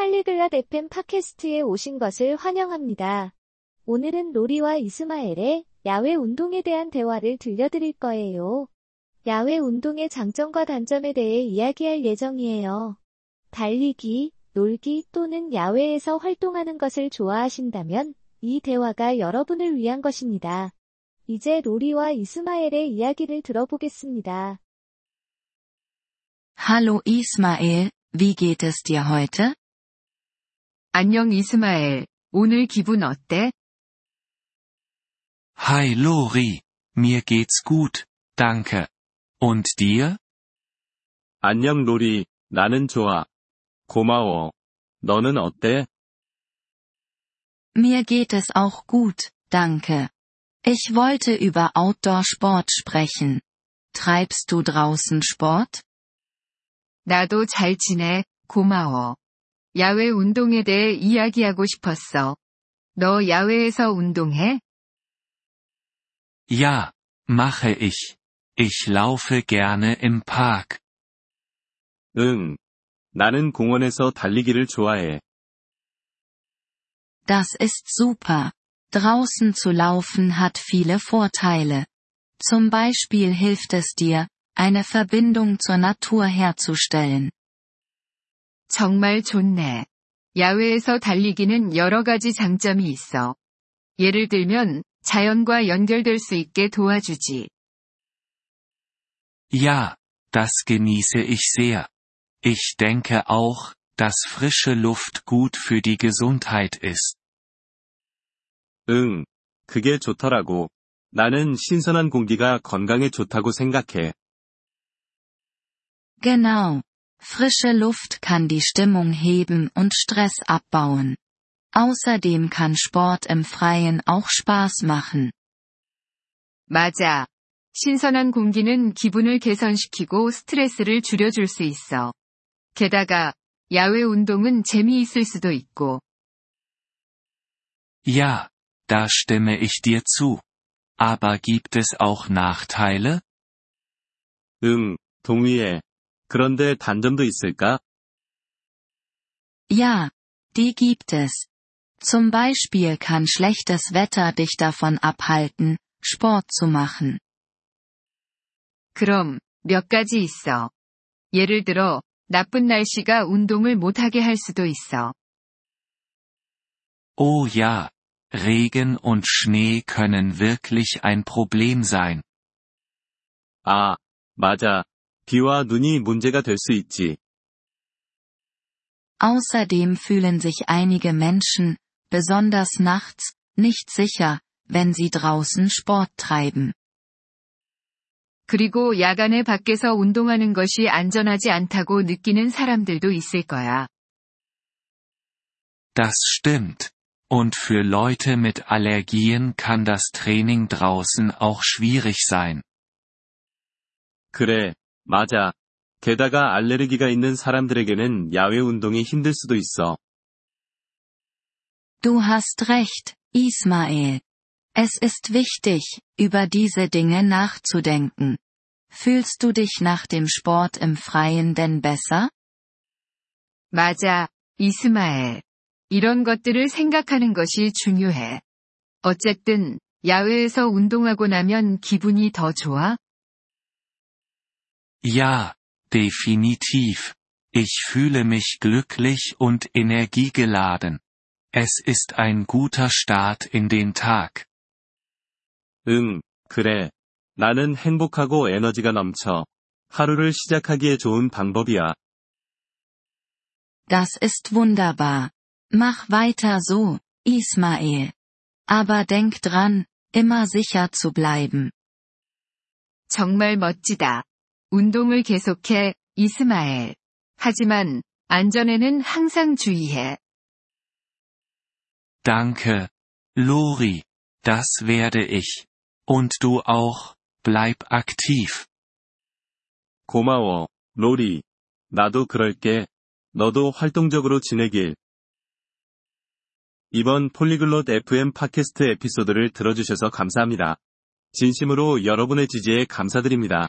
팔리글랏 FM 팟캐스트에 오신 것을 환영합니다. 오늘은 로리와 이스마엘의 야외 운동에 대한 대화를 들려드릴 거예요. 야외 운동의 장점과 단점에 대해 이야기할 예정이에요. 달리기, 놀기 또는 야외에서 활동하는 것을 좋아하신다면 이 대화가 여러분을 위한 것입니다. 이제 로리와 이스마엘의 이야기를 들어보겠습니다. Hallo Ismael, wie geht es dir heute? 안녕 이스마엘, 오늘 기분 어때? Hi Lori, mir geht's gut, danke. Und dir? 안녕 로리, 나는 좋아. 고마워. 너는 어때? Mir geht es auch gut, danke. Ich wollte über Outdoor-Sport sprechen. Treibst du draußen Sport? 나도 잘 지내, 고마워. 야외 운동에 대해 이야기하고 싶었어. 너 야외에서 운동해? Ja, mache ich. Ich laufe gerne im Park. 응. 나는 공원에서 달리기를 좋아해. Das ist super. Draußen zu laufen hat viele Vorteile. Zum Beispiel hilft es dir, eine Verbindung zur Natur herzustellen. 정말 좋네. 야외에서 달리기는 여러 가지 장점이 있어. 예를 들면, 자연과 연결될 수 있게 도와주지. Ja, das genieße ich sehr. Ich denke auch, dass frische Luft gut für die Gesundheit ist. 응. 그게 좋더라고. 나는 신선한 공기가 건강에 좋다고 생각해. Genau. Frische Luft kann die Stimmung heben und Stress abbauen. Außerdem kann Sport im Freien auch Spaß machen. 맞아. 신선한 공기는 기분을 개선시키고 스트레스를 줄여줄 수 있어. 게다가, 야외 운동은 재미있을 수도 있고. Ja, da stimme ich dir zu. Aber gibt es auch Nachteile? 응, 동의해. 그런데 단점도 있을까? Ja, die gibt es. Zum Beispiel kann schlechtes Wetter dich davon abhalten, Sport zu machen. 그럼, 몇 가지 있어. 예를 들어, 나쁜 날씨가 운동을 못하게 할 수도 있어. Oh ja, Regen und Schnee können wirklich ein Problem sein. 아, 맞아. 비와 눈이 문제가 될 수 있지. Außerdem fühlen sich einige Menschen, besonders nachts, nicht sicher, wenn sie draußen Sport treiben. 그리고 야간에 밖에서 운동하는 것이 안전하지 않다고 느끼는 사람들도 있을 거야. Das stimmt. Und für Leute mit Allergien kann das Training draußen auch schwierig sein. 그래, 맞아. 게다가 알레르기가 있는 사람들에게는 야외 운동이 힘들 수도 있어. Du hast recht, Ismael. Es ist wichtig, über diese Dinge nachzudenken. Fühlst du dich nach dem Sport im Freien denn besser? 맞아, 이스마엘. 이런 것들을 생각하는 것이 중요해. 어쨌든, 야외에서 운동하고 나면 기분이 더 좋아? Ja, definitiv. Ich fühle mich glücklich und energiegeladen. Es ist ein guter Start in den Tag. 응, 그래. 나는 행복하고 에너지가 넘쳐. 하루를 시작하기에 좋은 방법이야. Das ist wunderbar. Mach weiter so, Ismael. Aber denk dran, immer sicher zu bleiben. 정말 멋지다. 운동을 계속해, 이스마엘. 하지만, 안전에는 항상 주의해. Danke, Lori. Das werde ich. Und du auch, bleib aktiv. 고마워, 로리. 나도 그럴게. 너도 활동적으로 지내길. 이번 폴리글롯 FM 팟캐스트 에피소드를 들어주셔서 감사합니다. 진심으로 여러분의 지지에 감사드립니다.